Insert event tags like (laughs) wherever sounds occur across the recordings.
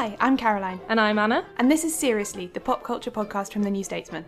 Hi, I'm Caroline, And I'm Anna. and this is Seriously, the pop culture podcast from the New Statesman.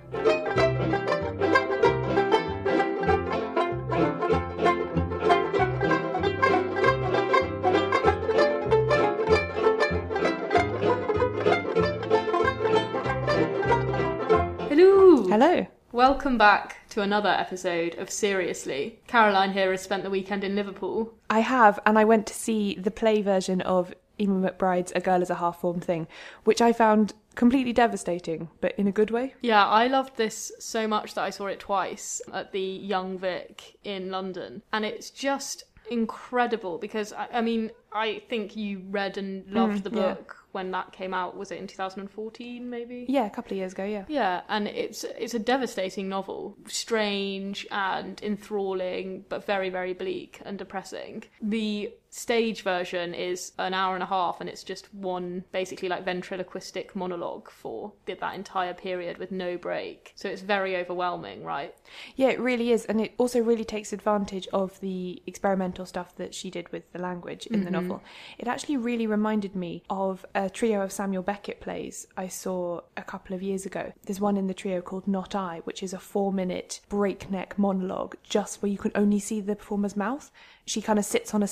Hello. Hello. Welcome back to another episode of Seriously. Caroline here has spent the weekend in Liverpool. I have, and I went to see the play version of Eimear McBride's A Girl is a Half Formed Thing, which I found completely devastating, but in a good way. Yeah, I loved this so much that I saw it twice at the Young Vic in London. And it's just incredible because, I, I mean, I think you read and loved the Mm, yeah. book when that came out. Was it in 2014, maybe? Yeah, a couple of years ago, yeah. Yeah, and it's it's a devastating novel, strange and enthralling, but very very bleak and depressing. The stage version is an hour and a half, and it's just one basically like ventriloquistic monologue for the, that entire period with no break. So it's very overwhelming, right? Yeah, it really is, and it also really takes advantage of the experimental stuff that she did with the language in the mm-hmm. novel. It actually really reminded me of a trio of Samuel Beckett plays I saw a couple of years ago. There's one in the trio called Not I, which is a four minute breakneck monologue just where you can only see the performer's mouth. She kind of sits on a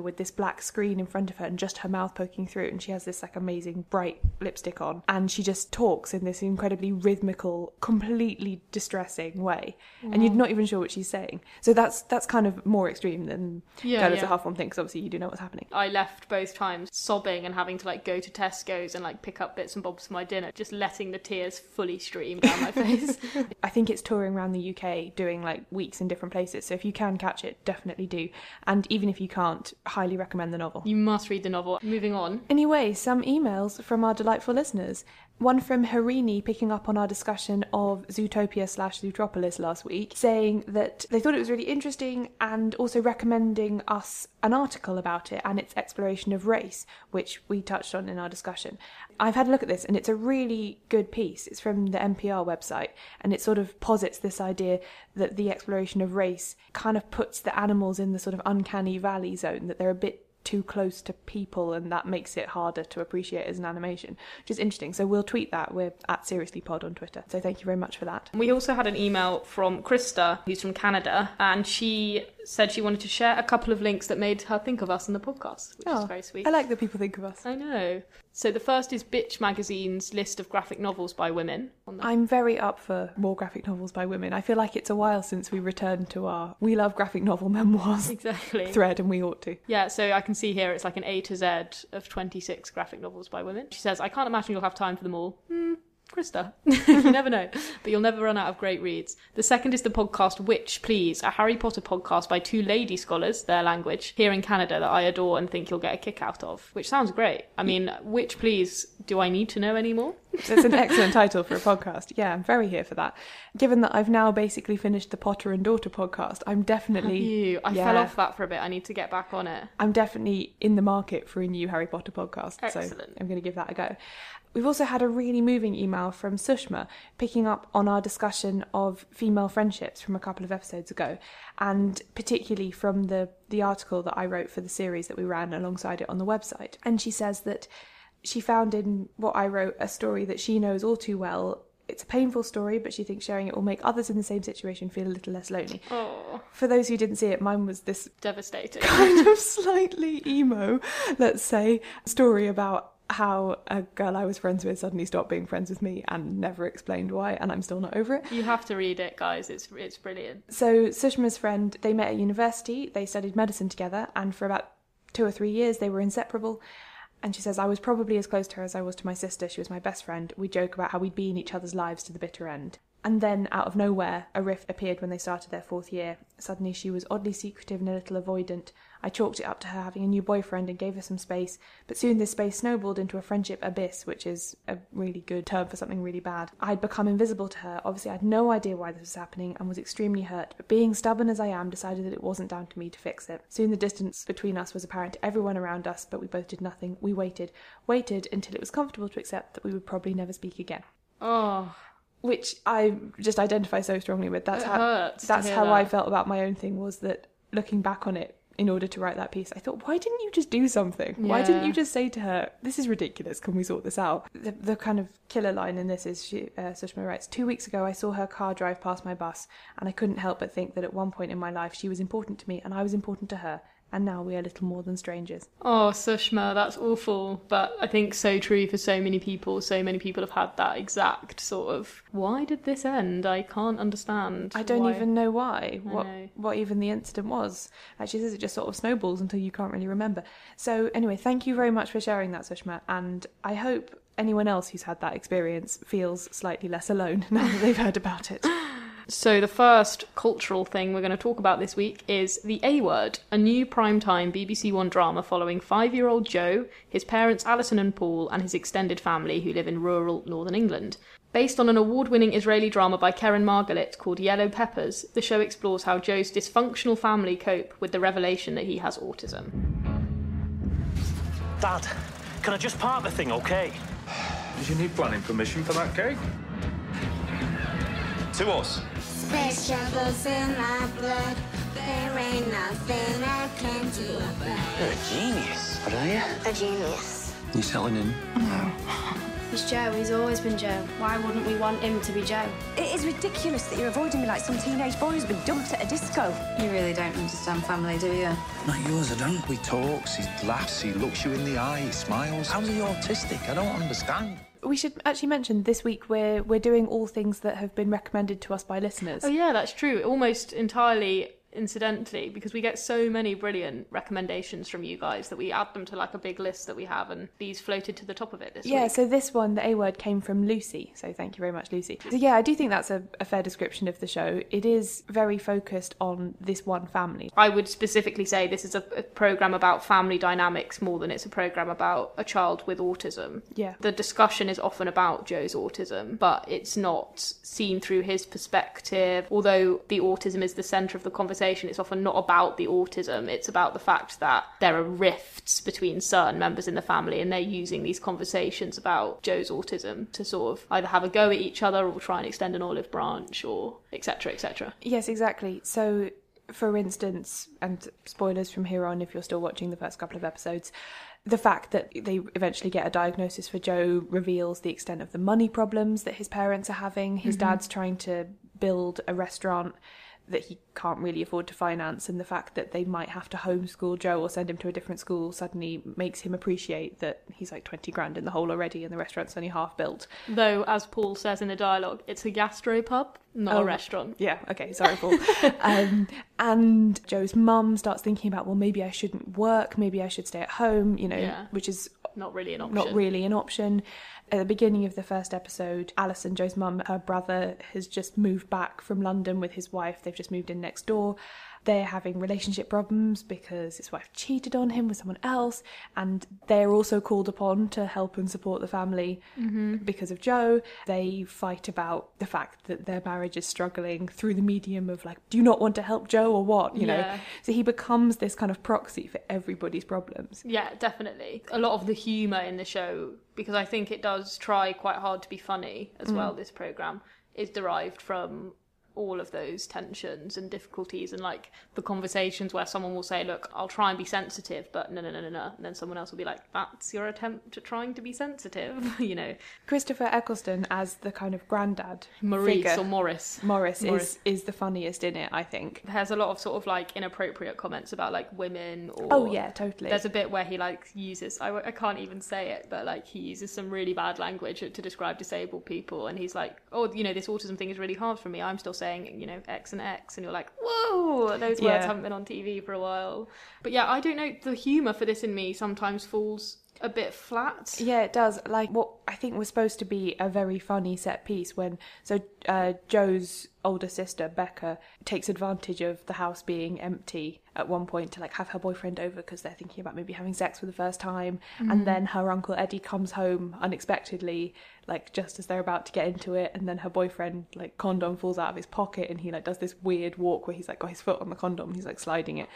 with this black screen in front of her and just her mouth poking through, and she has this like amazing bright lipstick on, and she just talks in this incredibly rhythmical, completely distressing way, and you're not even sure what she's saying. So that's that's kind of more extreme than Yeah, Girl yeah. Half One thing, because obviously you do know what's happening. I left both times sobbing and having to like go to Tesco's and like pick up bits and bobs for my dinner, just letting the tears fully stream down my face. (laughs) (laughs) I think it's touring around the UK doing like weeks in different places. So if you can catch it, definitely do. And even if you can't, highly recommend the novel. you must read the novel. Moving on. Anyway, some emails from our delightful listeners. One from Harini picking up on our discussion of Zootopia slash Zootropolis last week, saying that they thought it was really interesting and also recommending us an article about it and its exploration of race, which we touched on in our discussion. I've had a look at this and it's a really good piece. It's from the NPR website and it sort of posits this idea that the exploration of race kind of puts the animals in the sort of uncanny valley zone, that they're a bit too close to people and that makes it harder to appreciate as an animation which is interesting. So we'll tweet that. We're at seriously pod on twitter. So thank you very much for that. We also had an email from Krista, who's from Canada, and she said she wanted to share a couple of links that made her think of us in the podcast, which is very sweet. Oh, i like that people think of us I know. So the first is Bitch Magazine's list of graphic novels by women. On the- i'm very up for more graphic novels by women i feel like it's a while since we returned to our we love graphic novel memoirs (laughs) Exactly. (laughs) thread and we ought to Yeah, so I can see here it's like an A to Z of 26 graphic novels by women. She says, I can't imagine you'll have time for them all. Hmm, Krista. (laughs) you never know. But you'll never run out of great reads. The second is the podcast Witch Please, a Harry Potter podcast by two lady scholars, their language, here in Canada that I adore and think you'll get a kick out of, which sounds great. I mean, Witch Please, do I need to know any more? It's an excellent title for a podcast. Yeah, I'm very here for that. Given that I've now basically finished the Potter and Daughter podcast, I'm definitely You, I yeah, fell off that for a bit. I need to get back on it. I'm definitely in the market for a new Harry Potter podcast. So Excellent. I'm going to give that a go. We've also had a really moving email from Sushma picking up on our discussion of female friendships from a couple of episodes ago, and particularly from the, the article that I wrote for the series that we ran alongside it on the website. And she says that she found in what I wrote a story that she knows all too well It's a painful story, but she thinks sharing it will make others in the same situation feel a little less lonely. Oh, For those who didn't see it, mine was this devastating. kind of slightly emo, let's say, story about how a girl I was friends with suddenly stopped being friends with me and never explained why, and I'm still not over it. you have to read it, guys. It's it's brilliant. So Sushma's friend, they met at university, they studied medicine together, and for about two or three years they were inseparable. And she says, I was probably as close to her as I was to my sister. She was my best friend. We joke about how we'd be in each other's lives to the bitter end. And then, out of nowhere, a rift appeared when they started their fourth year. Suddenly, she was oddly secretive and a little avoidant. I chalked it up to her having a new boyfriend and gave her some space, but soon this space snowballed into a friendship abyss, which is a really good term for something really bad. I'd become invisible to her. Obviously, I had no idea why this was happening and was extremely hurt, but being stubborn as I am, decided that it wasn't down to me to fix it. Soon the distance between us was apparent to everyone around us, but we both did nothing. We waited, waited until it was comfortable to accept that we would probably never speak again Oh, which I just identify so strongly with. That's It how that's how I felt about my own thing. Was that looking back on it, in order to write that piece, I thought, why didn't you just do something? Why didn't you just say to her, "This is ridiculous. Can we sort this out?" The, the kind of killer line in this is, she, uh, Sushma writes, two weeks ago I saw her car drive past my bus, and I couldn't help but think that at one point in my life she was important to me, and I was important to her, and now we are little more than strangers. oh, Sushma, that's awful. But I think so true for so many people. So many people have had that exact sort of. Why did this end? I can't understand. I don't why." even know why. I What know. what even the incident was. Actually, she says, it just sort of snowballs until you can't really remember. So anyway, thank you very much for sharing that, Sushma, and I hope anyone else who's had that experience feels slightly less alone (laughs) now that they've heard about it. (laughs) So, the first cultural thing we're going to talk about this week is The A Word, a new primetime BBC One drama following five year old Joe, his parents Alison and Paul, and his extended family who live in rural northern England. Based on an award winning Israeli drama by Keren Margalit called Yellow Peppers, the show explores how Joe's dysfunctional family cope with the revelation that he has autism. Dad, can I just park the thing, okay? Did (sighs) you need planning permission for that cake? To us. Space travels in my blood. There ain't nothing I can do about You're a genius. What are you? A genius. You settling in? No. He's Joe. He's always been Joe. Why wouldn't we want him to be Joe? It is ridiculous that you're avoiding me like some teenage boy who's been dumped at a disco. You really don't understand family, do you? Not yours, I don't. He talks, he laughs, he looks you in the eye, he smiles. How's he autistic? I don't understand. We should actually mention this week we're we're doing all things that have been recommended to us by listeners. Oh, yeah, that's true. Almost entirely incidentally, because we get so many brilliant recommendations from you guys that we add them to like a big list that we have, and these floated to the top of it this Yeah, week. so this one, the A word, came from Lucy. So thank you very much, Lucy. So yeah, I do think that's a, a fair description of the show. It is very focused on this one family. I would specifically say this is a, a program about family dynamics more than it's a program about a child with autism. Yeah. The discussion is often about Joe's autism, but it's not seen through his perspective. Although the autism is the centre of the conversation, it's often not about the autism. It's about the fact that there are rifts between certain members in the family and they're using these conversations about Joe's autism to sort of either have a go at each other or try and extend an olive branch or etc. etc. Yes, exactly. So, for instance, and spoilers from here on if you're still watching the first couple of episodes, the fact that they eventually get a diagnosis for Joe reveals the extent of the money problems that his parents are having. His mm-hmm. dad's trying to build a restaurant that he can't really afford to finance, and the fact that they might have to homeschool Joe or send him to a different school suddenly makes him appreciate that he's like 20 grand in the hole already and the restaurant's only half built. Though, as Paul says in the dialogue, it's a gastropub, not Oh. a restaurant. Yeah, okay, sorry, Paul. (laughs) um, and Joe's mum starts thinking about, well, maybe I shouldn't work, maybe I should stay at home, you know, Yeah. which is Not really an option. not really an option. At the beginning of the first episode, Alison, Joe's mum, her brother has just moved back from London with his wife. They've just moved in next door. They're having relationship problems because his wife cheated on him with someone else, and they're also called upon to help and support the family mm-hmm. because of Joe. They fight about the fact that their marriage is struggling through the medium of like, do you not want to help Joe or what? You know, so he becomes this kind of proxy for everybody's problems. Yeah, definitely. A lot of the humour in the show, because I think it does try quite hard to be funny as mm. well, this programme, is derived from all of those tensions and difficulties and like the conversations where someone will say, "Look, I'll try and be sensitive," but no, no, no, no, no, and then someone else will be like, "That's your attempt at trying to be sensitive," (laughs) you know. Christopher Eccleston as the kind of granddad Maurice figure. or Morris. Morris, Morris. is is the funniest in it, I think. There's a lot of sort of like inappropriate comments about like women or Oh, yeah, totally. There's a bit where he like uses I, I can't even say it but like he uses some really bad language to describe disabled people and he's like oh you know this autism thing is really hard for me I'm still saying you know X and X and you're like whoa those words Yeah. haven't been on TV for a while but yeah I don't know the humour for this in me sometimes falls a bit flat Yeah, it does. Like what I think was supposed to be a very funny set piece when so uh, Joe's older sister Becca takes advantage of the house being empty at one point to like have her boyfriend over because they're thinking about maybe having sex for the first time, Mhm. and then her uncle Eddie comes home unexpectedly, like just as they're about to get into it, and then her boyfriend like condom falls out of his pocket, and he like does this weird walk where he's like got his foot on the condom, he's like sliding it.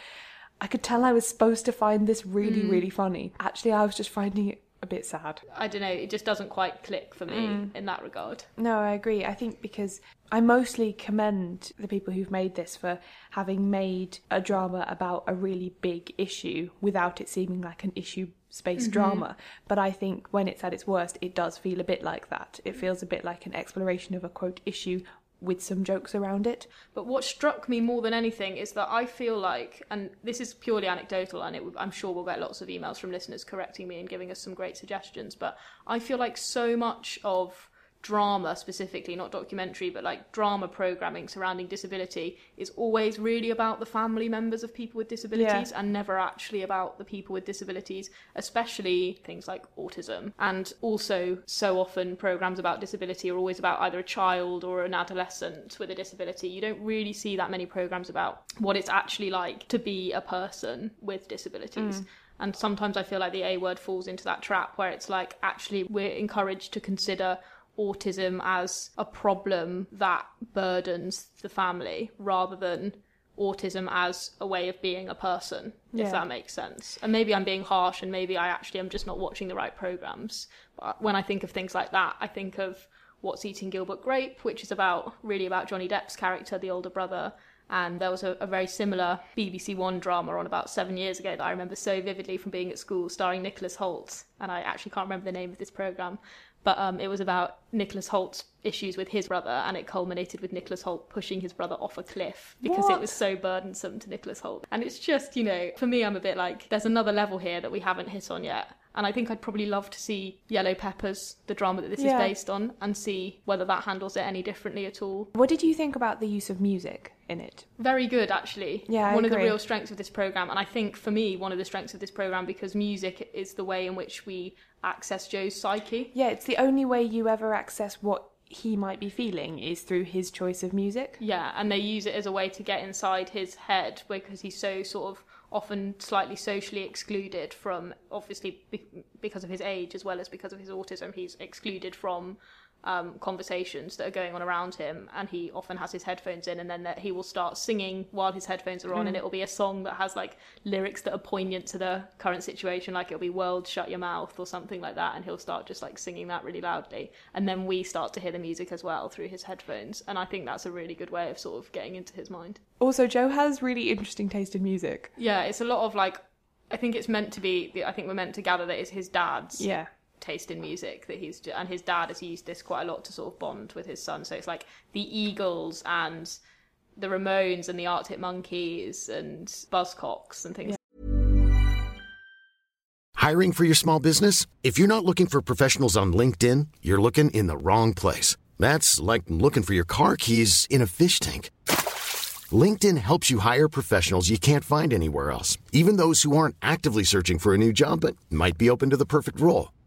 I could tell I was supposed to find this really, Mm. really funny. Actually, I was just finding it a bit sad. I don't know it just doesn't quite click for me Mm. in that regard No, I agree. I think because I mostly commend the people who've made this for having made a drama about a really big issue without it seeming like an issue space Mhm. drama. But I think when it's at its worst, it does feel a bit like that. It feels a bit like an exploration of a quote issue with some jokes around it. But what struck me more than anything is that I feel like, and this is purely anecdotal, and it, I'm sure we'll get lots of emails from listeners correcting me and giving us some great suggestions, but I feel like so much of drama specifically not documentary but like drama programming surrounding disability is always really about the family members of people with disabilities Yeah. and never actually about the people with disabilities especially things like autism and also so often programs about disability are always about either a child or an adolescent with a disability you don't really see that many programs about what it's actually like to be a person with disabilities Mm. and sometimes I feel like the A word falls into that trap where it's like actually we're encouraged to consider autism as a problem that burdens the family rather than autism as a way of being a person, Yeah. if that makes sense. And maybe I'm being harsh and maybe I actually am just not watching the right programs. But when I think of things like that, I think of What's Eating Gilbert Grape, which is about really about Johnny Depp's character, the older brother. And there was a, a very similar BBC One drama on about seven years ago that I remember so vividly from being at school, starring Nicholas Hoult. And I actually can't remember the name of this programme. But um, it was about Nicholas Hoult's issues with his brother, and it culminated with Nicholas Hoult pushing his brother off a cliff because What? it was so burdensome to Nicholas Hoult. And it's just, you know, for me, I'm a bit like, there's another level here that we haven't hit on yet. And I think I'd probably love to see Yellow Peppers, the drama that this Yeah. is based on, and see whether that handles it any differently at all. What did you think about the use of music in it? Very good, actually. Yeah, I one of the real strengths of this program, and I think for me, one of the strengths of this program because music is the way in which we access Joe's psyche. Yeah, it's the only way you ever access what he might be feeling is through his choice of music. Yeah, and they use it as a way to get inside his head because he's so sort of often slightly socially excluded from, obviously be- because of his age as well as because of his autism, he's excluded from um, conversations that are going on around him, and he often has his headphones in, and then that he will start singing while his headphones are on, Mm. and it will be a song that has like lyrics that are poignant to the current situation, like it'll be "World, shut your mouth" or something like that, and he'll start just like singing that really loudly, and then we start to hear the music as well through his headphones, and I think that's a really good way of sort of getting into his mind. Also, Joe has really interesting taste in music. Yeah, it's a lot of like, I think it's meant to be. I think we're meant to gather that it's his dad's Yeah. Taste in music that he's and his dad has used this quite a lot to sort of bond with his son. So it's like the Eagles and the Ramones and the Arctic Monkeys and Buzzcocks and things. Hiring for your small business? If you're not looking for professionals on LinkedIn, you're looking in the wrong place. That's like looking for your car keys in a fish tank. LinkedIn helps you hire professionals you can't find anywhere else, even those who aren't actively searching for a new job but might be open to the perfect role.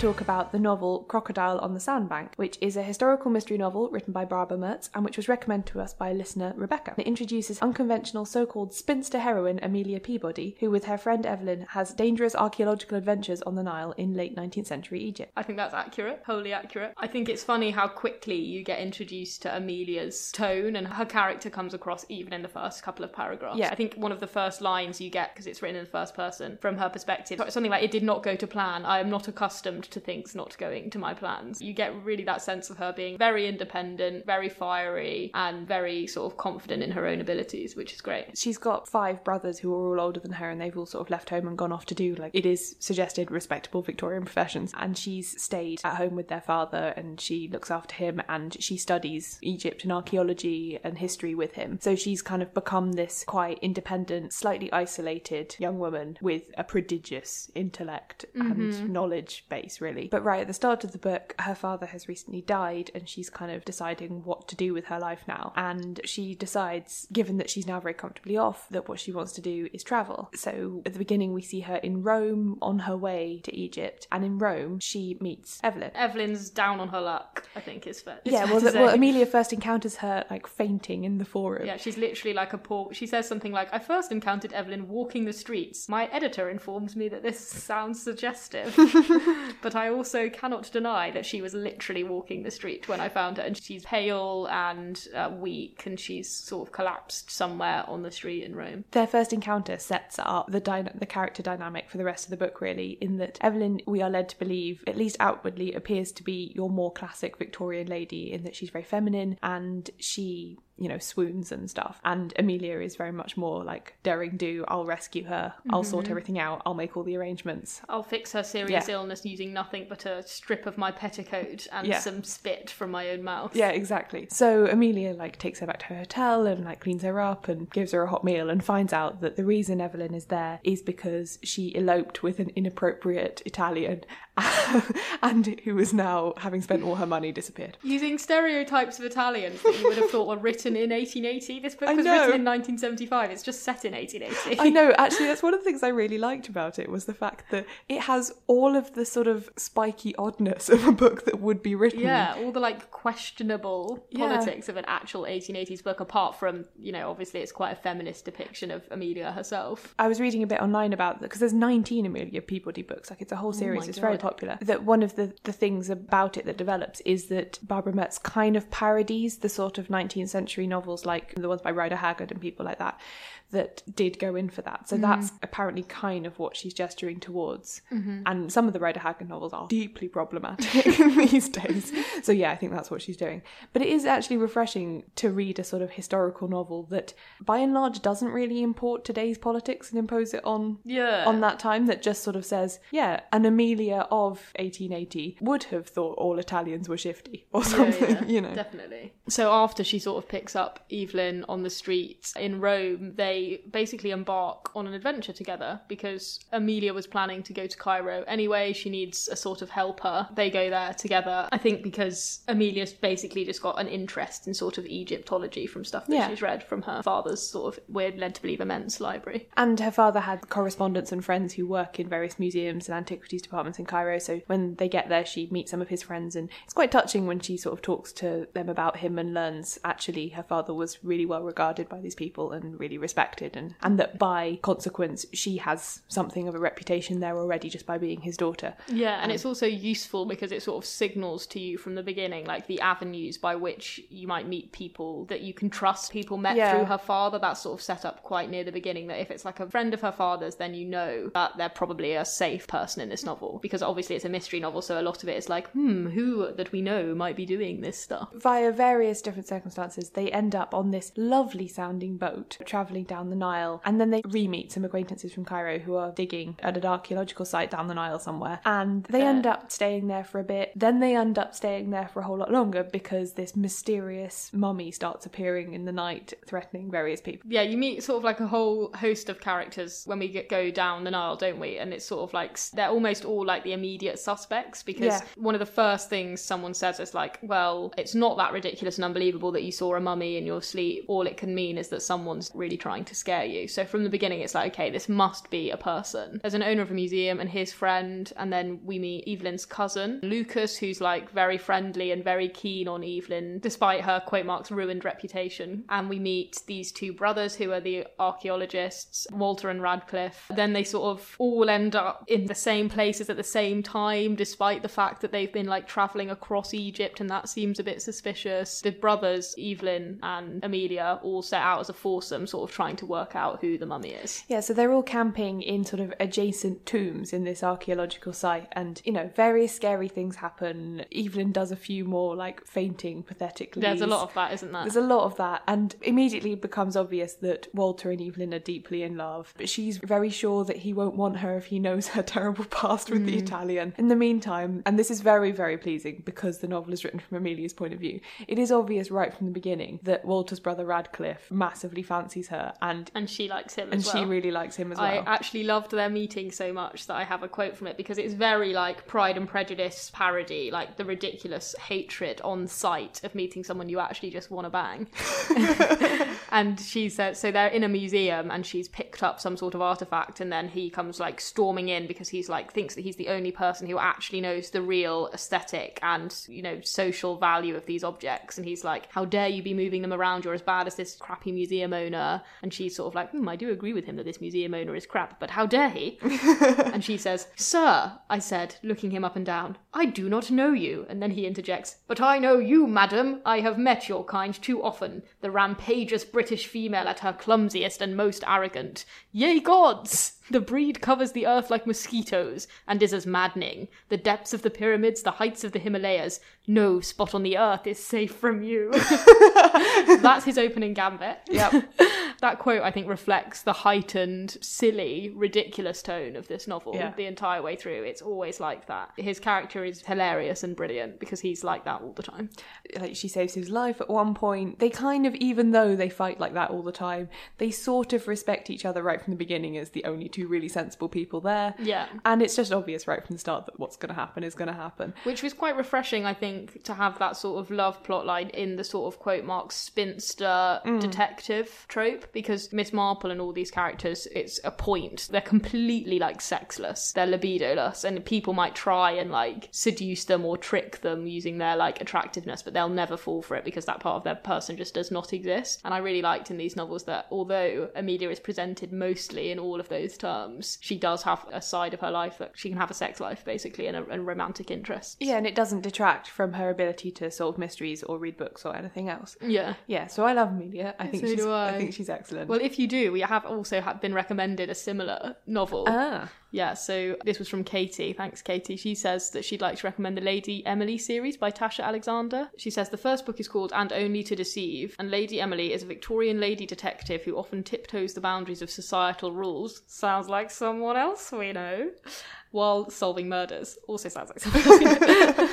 talk about the novel Crocodile on the Sandbank, which is a historical mystery novel written by Barbara Mertz and which was recommended to us by listener Rebecca. It introduces unconventional so called spinster heroine Amelia Peabody, who, with her friend Evelyn, has dangerous archaeological adventures on the Nile in late 19th century Egypt. I think that's accurate, wholly accurate. I think it's funny how quickly you get introduced to Amelia's tone and her character comes across even in the first couple of paragraphs. Yeah. I think one of the first lines you get, because it's written in the first person, from her perspective, something like, It did not go to plan. I am not accustomed to things not going to my plans. You get really that sense of her being very independent, very fiery, and very sort of confident in her own abilities, which is great. She's got five brothers who are all older than her and they've all sort of left home and gone off to do like it is suggested respectable Victorian professions and she's stayed at home with their father and she looks after him and she studies Egypt and archaeology and history with him. So she's kind of become this quite independent, slightly isolated young woman with a prodigious intellect Mhm. and knowledge base really. But right at the start of the book her father has recently died and she's kind of deciding what to do with her life now and she decides given that she's now very comfortably off that what she wants to do is travel. So at the beginning we see her in Rome on her way to Egypt and in Rome she meets Evelyn. Evelyn's down on her luck, I think is fair. it's Yeah, fair well, the, well. Amelia first encounters her like fainting in the forum. Yeah, she's literally like a poor. She says something like, I first encountered Evelyn walking the streets. My editor informs me that this sounds suggestive. (laughs) but I also cannot deny that she was literally walking the street when I found her. And she's pale and uh, weak, and she's sort of collapsed somewhere on the street in Rome. Their first encounter sets up the the character dynamic for the rest of the book, really, in that Evelyn, we are led to believe, at least outwardly, appears to be your more classic Victorian lady in that she's very feminine and she, you know, swoons and stuff. And Amelia is very much more like daring do, I'll rescue her, I'll sort Mhm. everything out, I'll make all the arrangements. I'll fix her serious Yeah. illness using nothing but a strip of my petticoat and Yeah. some spit from my own mouth. Yeah, exactly. So Amelia like takes her back to her hotel and like cleans her up and gives her a hot meal and finds out that the reason Evelyn is there is because she eloped with an inappropriate Italian (laughs) and who is now having spent all her money disappeared. Using stereotypes of Italians that you would have thought were written in 1880. This book was written in 1975. It's just set in 1880. I know, (laughs) actually, that's one of the things I really liked about it was the fact that it has all of the sort of spiky oddness of a book that would be written. Yeah, all the like questionable Yeah. politics of an actual 1880s book, apart from, you know, obviously it's quite a feminist depiction of Amelia herself. I was reading a bit online about that because there's 19 Amelia Peabody books. Like it's a whole Oh series. my it's very God. Popular. That one of the, the things about it that develops is that Barbara Mertz kind of parodies the sort of 19th century novels like the ones by Rider Haggard and people like that that did go in for that. So Mhm. that's apparently kind of what she's gesturing towards. Mhm. And some of the Rider Haggard novels are deeply problematic (laughs) (laughs) these days. So yeah, I think that's what she's doing. But it is actually refreshing to read a sort of historical novel that by and large doesn't really import today's politics and impose it on Yeah. on that time that just sort of says, yeah, an Amelia of 1880 would have thought all Italians were shifty or Yeah, something, yeah, (laughs) you know. Definitely. So after she sort of picks up Evelyn on the streets in Rome, they they basically embark on an adventure together because Amelia was planning to go to Cairo anyway. She needs a sort of helper. They go there together. I think because Amelia's basically just got an interest in sort of Egyptology from stuff that Yeah. she's read from her father's sort of, we're led to believe, immense library. And her father had correspondents and friends who work in various museums and antiquities departments in Cairo. So when they get there, she meets some of his friends, and it's quite touching when she sort of talks to them about him and learns actually her father was really well regarded by these people and really respected, and, and that by consequence, she has something of a reputation there already just by being his daughter. Yeah, and Um, it's also useful because it sort of signals to you from the beginning, like the avenues by which you might meet people that you can trust. People met Yeah. through her father, that's sort of set up quite near the beginning. That if it's like a friend of her father's, then you know that they're probably a safe person in this novel because obviously it's a mystery novel, so a lot of it is like, hmm, who that we know might be doing this stuff. Via various different circumstances, they end up on this lovely sounding boat travelling down the Nile, and then they re meet some acquaintances from Cairo who are digging at an archaeological site down the Nile somewhere. And they end up staying there for a bit, then they end up staying there for a whole lot longer because this mysterious mummy starts appearing in the night, threatening various people. Yeah, you meet sort of like a whole host of characters when we get, go down the Nile, don't we? And it's sort of like they're almost all like the immediate suspects because Yeah. one of the first things someone says is like, well, it's not that ridiculous and unbelievable that you saw a mummy in your sleep. All it can mean is that someone's really trying to scare you. So from the beginning, it's like, okay, this must be a person. There's an owner of a museum and his friend, and then we meet Evelyn's cousin, Lucas, who's like very friendly and very keen on Evelyn, despite her quote marks ruined reputation. And we meet these two brothers who are the archaeologists, Walter and Radcliffe. Then they sort of all end up in the same places at the same time, despite the fact that they've been like traveling across Egypt, and that seems a bit suspicious. The brothers, Evelyn and Amelia, all set out as a foursome, sort of trying to work out who the mummy is. Yeah, so they're all camping in sort of adjacent tombs in this archaeological site, and you know, various scary things happen. Evelyn does a few more like fainting pathetically. There's a lot of that, isn't there? There's a lot of that, and immediately it becomes obvious that Walter and Evelyn are deeply in love. But she's very sure that he won't want her if he knows her (laughs) terrible past with the Mm. Italian. In the meantime, and this is very, very pleasing because the novel is written from Amelia's point of view, it is obvious right from the beginning that Walter's brother Radcliffe massively fancies her, and and she likes him and as she really likes him as well. I actually loved their meeting so much that I have a quote from it because it's very like Pride and Prejudice parody, like the ridiculous hatred on sight of meeting someone you actually just want to bang. (laughs) (laughs) and she says so they're in a museum and she's picked up some sort of artifact, and then he comes like storming in because he's like thinks that he's the only person who actually knows the real aesthetic and you know social value of these objects, and he's like, how dare you be moving them around? You're as bad as this crappy museum owner. And she's sort of like, hmm, I do agree with him that this museum owner is crap, but how dare he? (laughs) and she says, Sir, I said, looking him up and down, I do not know you. And then he interjects, But I know you, madam. I have met your kind too often. The rampageous British female at her clumsiest and most arrogant. Yea, gods! The breed covers the earth like mosquitoes and is as maddening. The depths of the pyramids, the heights of the Himalayas. No spot on the earth is safe from you. (laughs) That's his opening gambit. Yep. (laughs) that quote, I think, reflects the heightened, silly, ridiculous tone of this novel Yeah. the entire way through. It's always like that. His character is hilarious and brilliant because he's like that all the time. like she saves his life at one point. They kind of, even though they fight like that all the time, they sort of respect each other right from the beginning as the only two really sensible people there. Yeah. And it's just obvious right from the start that what's going to happen is going to happen. Which was quite refreshing, I think, to have that sort of love plotline in the sort of quote marks spinster Mm. detective trope because Miss Marple and all these characters, it's a point. They're completely like sexless. They're libidoless, and people might try and like seduce them or trick them using their like attractiveness, but they'll never fall for it because that part of their person just does not exist. And I really liked in these novels that although Amelia is presented mostly in all of those terms, she does have a side of her life that she can have a sex life basically and a, and romantic interest. Yeah, and it doesn't detract from her ability to solve mysteries or read books or anything else. Yeah. Yeah, so I love Amelia. I think So she's do I. think she's excellent. Well, if you do, we have also ha- been recommended a similar novel. Ah. Yeah, so this was from Katie. Thanks, Katie. She says that she'd like to recommend the Lady Emily series by Tasha Alexander. She says the first book is called And Only to Deceive, and Lady Emily is a Victorian lady detective who often tiptoes the boundaries of societal rules. Sounds like someone else we know. While solving murders. Also sounds like someone (laughs) else we know.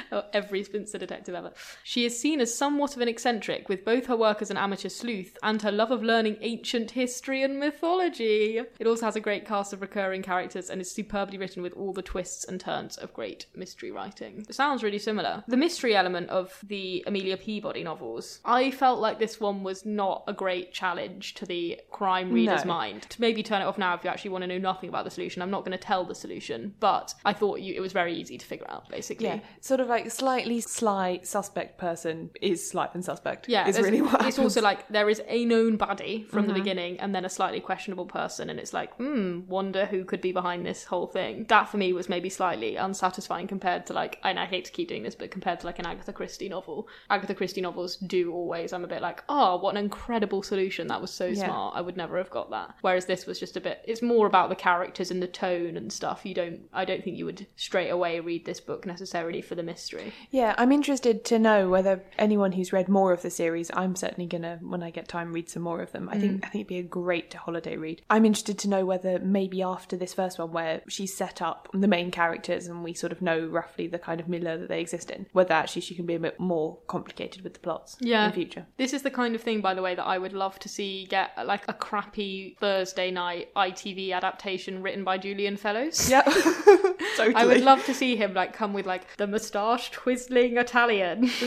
(laughs) (laughs) of oh, every spinster detective ever. She is seen as somewhat of an eccentric, with both her work as an amateur sleuth and her love of learning ancient history and mythology. It also has a great cast of recurring characters and is superbly written with all the twists and turns of great mystery writing. It sounds really similar. The mystery element of the Amelia Peabody novels, I felt like this one was not a great challenge to the crime reader's No. mind. To maybe turn it off now if you actually want to know nothing about the solution. I'm not going to tell the solution, but I thought you, it was very easy to figure out, basically. Yeah, sort of like slightly sly suspect person is sly and suspect. Yeah, is really what it's also like there is a known baddie from the Mhm. beginning, and then a slightly questionable person, and it's like, hmm, wonder who could be behind this whole thing. That for me was maybe slightly unsatisfying compared to like, and I hate to keep doing this, but compared to like an Agatha Christie novel, Agatha Christie novels do always. I'm a bit like, oh, what an incredible solution! That was so Yeah. smart. I would never have got that. Whereas this was just a bit. It's more about the characters and the tone and stuff. You don't. I don't think you would straight away read this book necessarily for the mystery. Yeah, I'm interested to know whether anyone who's read more of the series, I'm certainly gonna, when I get time, read some more of them. I think Mm. I think it'd be a great holiday read. I'm interested to know whether maybe after this first one, where she's set up the main characters and we sort of know roughly the kind of milieu that they exist in, whether actually she can be a bit more complicated with the plots yeah. in the future. This is the kind of thing, by the way, that I would love to see get like a crappy Thursday night ITV adaptation written by Julian Fellowes. Yeah, (laughs) (laughs) totally. I would love to see him like come with like the moustache twizzling Italian. (laughs)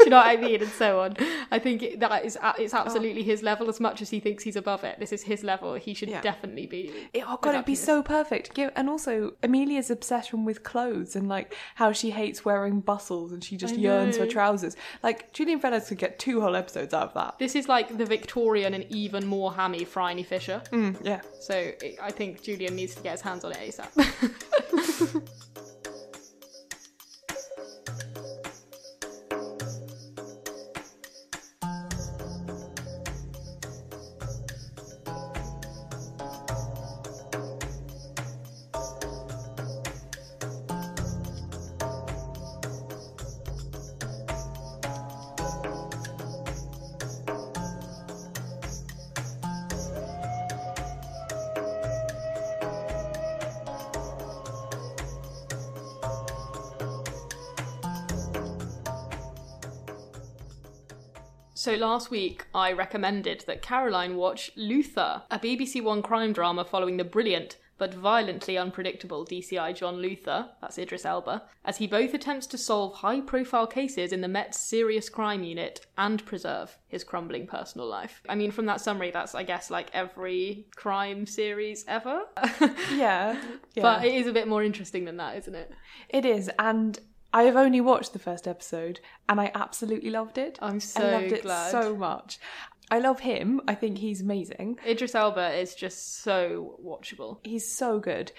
Do you know what I mean? And so on. I think that is it's absolutely his level. As much as he thinks he's above it, this is his level. He should Yeah. definitely be. It, oh god, it'd be so perfect. And also Amelia's obsession with clothes and like how she hates wearing bustles and she just I yearns for trousers. Like Julian Fellowes could get two whole episodes out of that. This is like the Victorian and even more hammy Phryne Fisher. Mm, yeah. So it, I think Julian needs to get his hands on it ASAP. (laughs) So last week, I recommended that Caroline watch Luther, a BBC One crime drama following the brilliant but violently unpredictable DCI John Luther, that's Idris Elba, as he both attempts to solve high profile cases in the Met's Serious Crime Unit and preserve his crumbling personal life. I mean, from that summary, that's, I guess, like every crime series ever. Yeah. (laughs) yeah. But it is a bit more interesting than that, isn't it? It is, and I have only watched the first episode, and I absolutely loved it. I'm so I loved it glad. so much. I love him. I think he's amazing. Idris Elba is just so watchable. He's so good.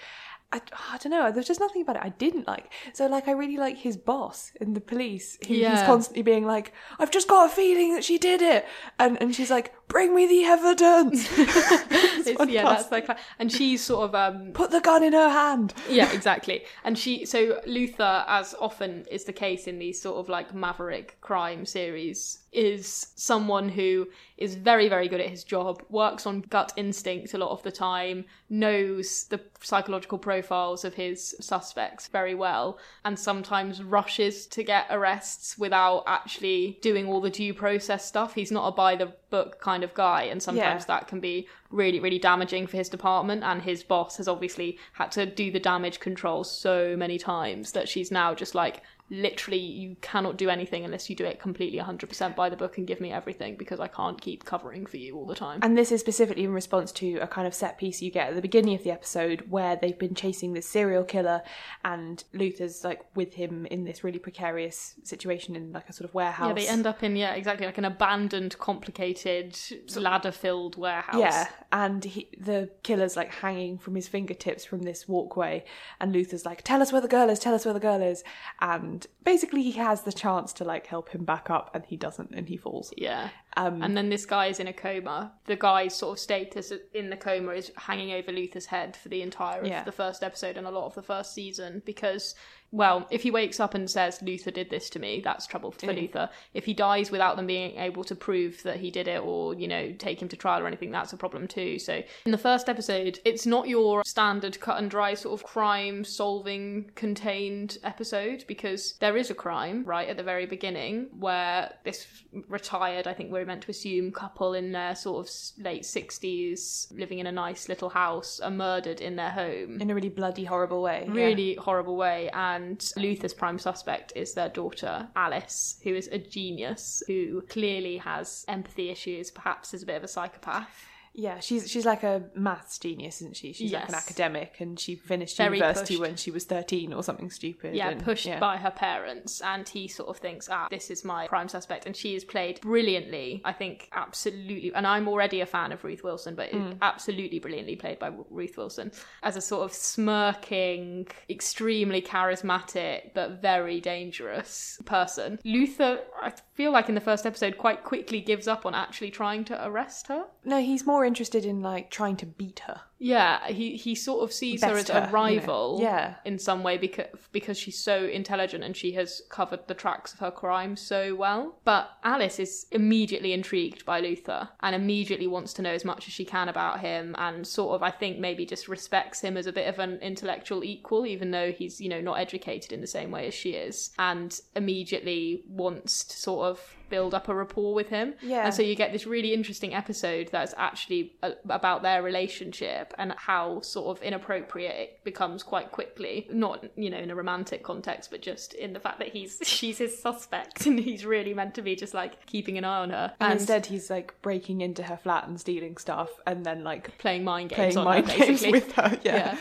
I, I don't know. There's just nothing about it I didn't like. So, like, I really like his boss in the police. Who, He's constantly being like, "I've just got a feeling that she did it," and and she's like, "Bring me the evidence." (laughs) Yeah, that's like, and she's sort of um, Put the gun in her hand. yeah, (laughs) exactly. And she, so Luther, as often is the case in these sort of like maverick crime series, is someone who is very, very good at his job, works on gut instinct a lot of the time, knows the psychological profiles of his suspects very well, and sometimes rushes to get arrests without actually doing all the due process stuff. He's not a by the book kind of guy, and sometimes Yeah. that can be really, really damaging for his department. And his boss has obviously had to do the damage control so many times that she's now just like, literally, you cannot do anything unless you do it completely 100% by the book and give me everything because I can't keep covering for you all the time. And this is specifically in response to a kind of set piece you get at the beginning of the episode where they've been chasing this serial killer and Luther's like with him in this really precarious situation in like a sort of warehouse. Yeah, they end up in, yeah, exactly, like an abandoned, complicated, ladder filled warehouse. Yeah, and he, the killer's like hanging from his fingertips from this walkway, and Luther's like, "Tell us where the girl is. Tell us where the girl is." And basically, he has the chance to like help him back up, and he doesn't, and he falls. Yeah. Um, and then this guy is in a coma. The guy's sort of status in the coma is hanging over Luther's head for the entire of Yeah. the first episode and a lot of the first season because well, if he wakes up and says Luther did this to me, that's trouble for Mm. Luther. If he dies without them being able to prove that he did it or, you know, take him to trial or anything, that's a problem too. So in the first episode, it's not your standard cut and dry sort of crime solving contained episode because there is a crime right at the very beginning where this retired, I think we're meant to assume, couple in their sort of late 60s living in a nice little house are murdered in their home in a really bloody, horrible way. yeah. really horrible way. And Luther's prime suspect is their daughter, Alice, who is a genius, who clearly has empathy issues, perhaps is a bit of a psychopath. Yeah, she's she's like a maths genius, isn't she? She's like an Yes. academic, and she finished Very university pushed. when she was thirteen or something stupid. Yeah, and- pushed yeah. by her parents, and he sort of thinks, ah, this is my prime suspect. And she is played brilliantly. I think absolutely. And I'm already a fan of Ruth Wilson, but Mm. absolutely brilliantly played by Ruth Wilson as a sort of smirking, extremely charismatic, but very dangerous person. Luther, I feel like in the first episode, quite quickly gives up on actually trying to arrest her. No, he's more interested in like trying to beat her. Yeah, he he sort of sees her as her, a you know. rival. Yeah. in some way because because she's so intelligent and she has covered the tracks of her crime so well. But Alice is immediately intrigued by Luther and immediately wants to know as much as she can about him and sort of I think maybe just respects him as a bit of an intellectual equal, even though he's you know not educated in the same way as she is, and immediately wants to sort of build up a rapport with him. Yeah. And so you get this really interesting episode that's actually a- about their relationship and how sort of inappropriate it becomes quite quickly. Not, you know, in a romantic context, but just in the fact that he's (laughs) she's his suspect and he's really meant to be just like keeping an eye on her. And, instead, he's like breaking into her flat and stealing stuff, and then like playing mind games playing on mind her, games with her. Yeah. Yeah.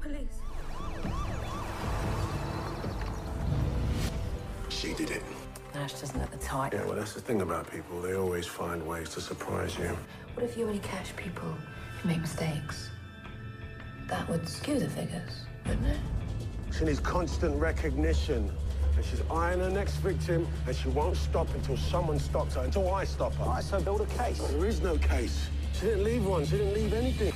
Police. She did it. Nash doesn't look the type. Yeah, well, that's the thing about people. They always find ways to surprise you. What if you only catch people who make mistakes? That would skew the figures, wouldn't it? She needs constant recognition. And she's eyeing her next victim, and she won't stop until someone stops her, until I stop her. All right, so build a case. there is no case. She didn't leave one. She didn't leave anything.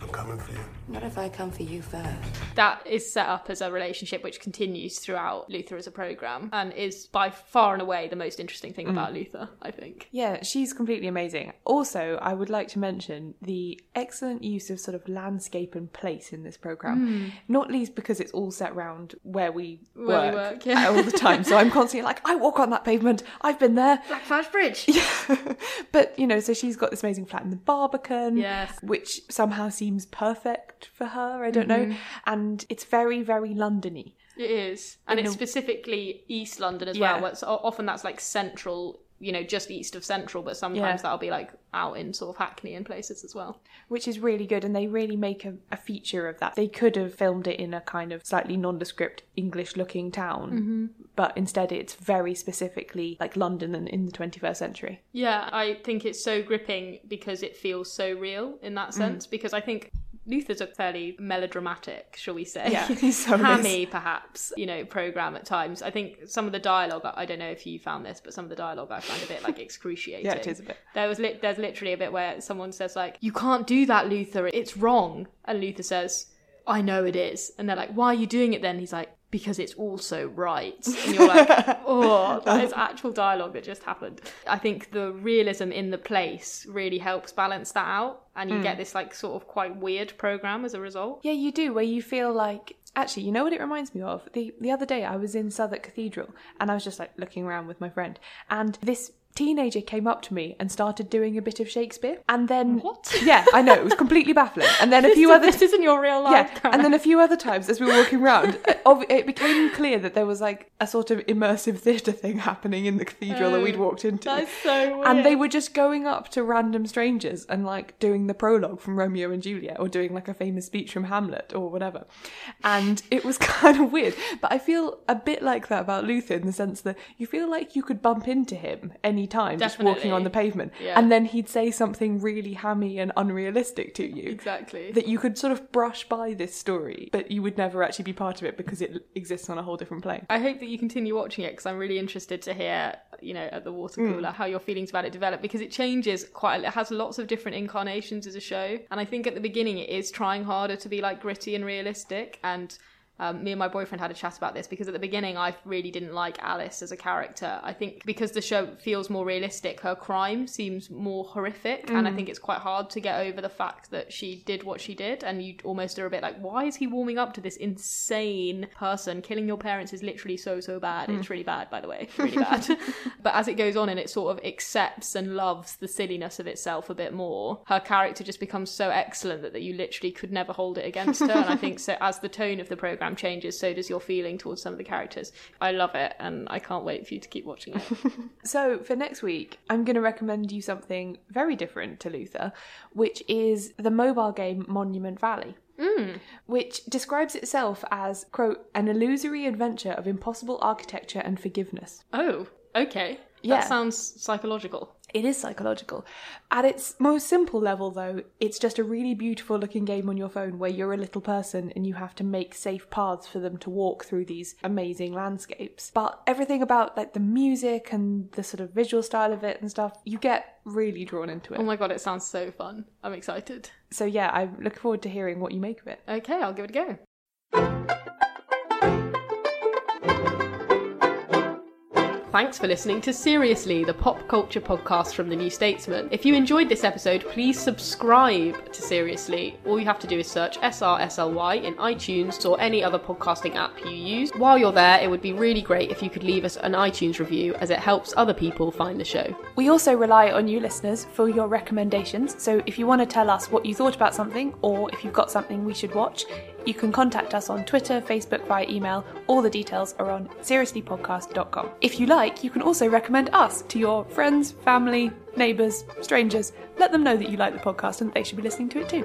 I'm coming for you. What if I come for you first? that is set up as a relationship which continues throughout Luther as a program and is by far and away the most interesting thing Mm. about Luther, I think. Yeah, she's completely amazing. Also, I would like to mention the excellent use of sort of landscape and place in this program. Mm. Not least because it's all set round where we Where work, we work, yeah. all the time. So I'm constantly like, I walk on that pavement. I've been there. Blackfriars Bridge. (laughs) But you know, so she's got this amazing flat in the Barbican, Yes. which somehow seems perfect for her. I don't know, Mhm. and it's very, very Londony. It is, and In it's a- specifically East London as Yeah. well. It's, often that's like central, you know, just east of central, but sometimes Yeah. that'll be like out in sort of Hackney and places as well. which is really good and they really make a, a feature of that they could have filmed it in a kind of slightly nondescript english looking town Mhm. but instead it's very specifically like london and in the 21st century Yeah, I think it's so gripping because it feels so real in that Mm. sense. Because I think Luther's a fairly melodramatic, shall we say? Yeah, (laughs) so is. hammy, perhaps, you know, program at times. I think some of the dialogue. I don't know if you found this, but some of the dialogue I find a bit like (laughs) excruciating. Yeah, it is a bit. There was lit there's literally a bit where someone says like, "You can't do that, Luther. It's wrong," and Luther says, "I know it is," and they're like, "Why are you doing it then?" He's like. Because it's also right. And you're like, (laughs) oh, that is actual dialogue that just happened. I think the realism in the place really helps balance that out. And you Mm. get this, like, sort of quite weird program as a result. yeah you do where you feel like actually you know what it reminds me of the the other day i was in southwark cathedral and i was just like looking around with my friend and this teenager came up to me and started doing a bit of shakespeare and then what? (laughs) Yeah i know it was completely baffling. And then a (laughs) few other this isn't your real life, yeah and then a few other times as we were walking around (laughs) it became clear that there was like a sort of immersive theatre thing happening in the cathedral that we'd Oh, walked into. that's so weird. and they were just going up to random strangers and like doing the prologue from romeo and juliet or doing like a famous speech from hamlet or whatever. And it was kind of weird. But i feel a bit like that about luther in the sense that you feel like you could bump into him anytime just walking on the pavement Yeah. and then he'd say something really hammy and unrealistic to you Exactly. that you could sort of brush by this story but you would never actually be part of it because it exists on a whole different plane I hope that you continue watching it because I'm really interested to hear you know, at the water Mm. cooler, how your feelings about it develop because it changes quite. It has lots of different incarnations as a show, and I think at the beginning it is trying harder to be like gritty and realistic and. Um, me and my boyfriend had a chat about this because at the beginning I really didn't like Alice as a character. I think because the show feels more realistic, her crime seems more horrific, and I Mm. think it's quite hard to get over the fact that she did what she did, and you almost are a bit like, why is he warming up to this insane person? Killing your parents is literally so so bad. Mm. It's really bad, by the way, (laughs) really bad. (laughs) but as it goes on and it sort of accepts and loves the silliness of itself a bit more, her character just becomes so excellent that, that you literally could never hold it against her. and I think so as the tone of the program changes, so does your feeling towards some of the characters. I love it, and I can't wait for you to keep watching it. (laughs) So, for next week, I'm going to recommend you something very different to Luther, which is the mobile game Monument Valley. Mm. Which describes itself as, quote, an illusory adventure of impossible architecture and forgiveness. Oh, okay. Yeah. That sounds psychological. It is psychological. At its most simple level, though, it's just a really beautiful looking game on your phone where you're a little person and you have to make safe paths for them to walk through these amazing landscapes. But everything about like the music and the sort of visual style of it and stuff, you get really drawn into it. Oh my god, it sounds so fun. I'm excited. So yeah, I'm looking forward to hearing what you make of it. Okay, I'll give it a go. Thanks for listening to Seriously, the pop culture podcast from the New Statesman. If you enjoyed this episode, please subscribe to Seriously. All you have to do is search SRSLY in iTunes or any other podcasting app you use. While you're there, it would be really great if you could leave us an iTunes review as it helps other people find the show. We also rely on you listeners for your recommendations. So if you want to tell us what you thought about something or if you've got something we should watch, you can contact us on Twitter, Facebook, via email. All the details are on seriouslypodcast.com. If you like, you can also recommend us to your friends, family, neighbours, strangers. Let them know that you like the podcast and they should be listening to it too.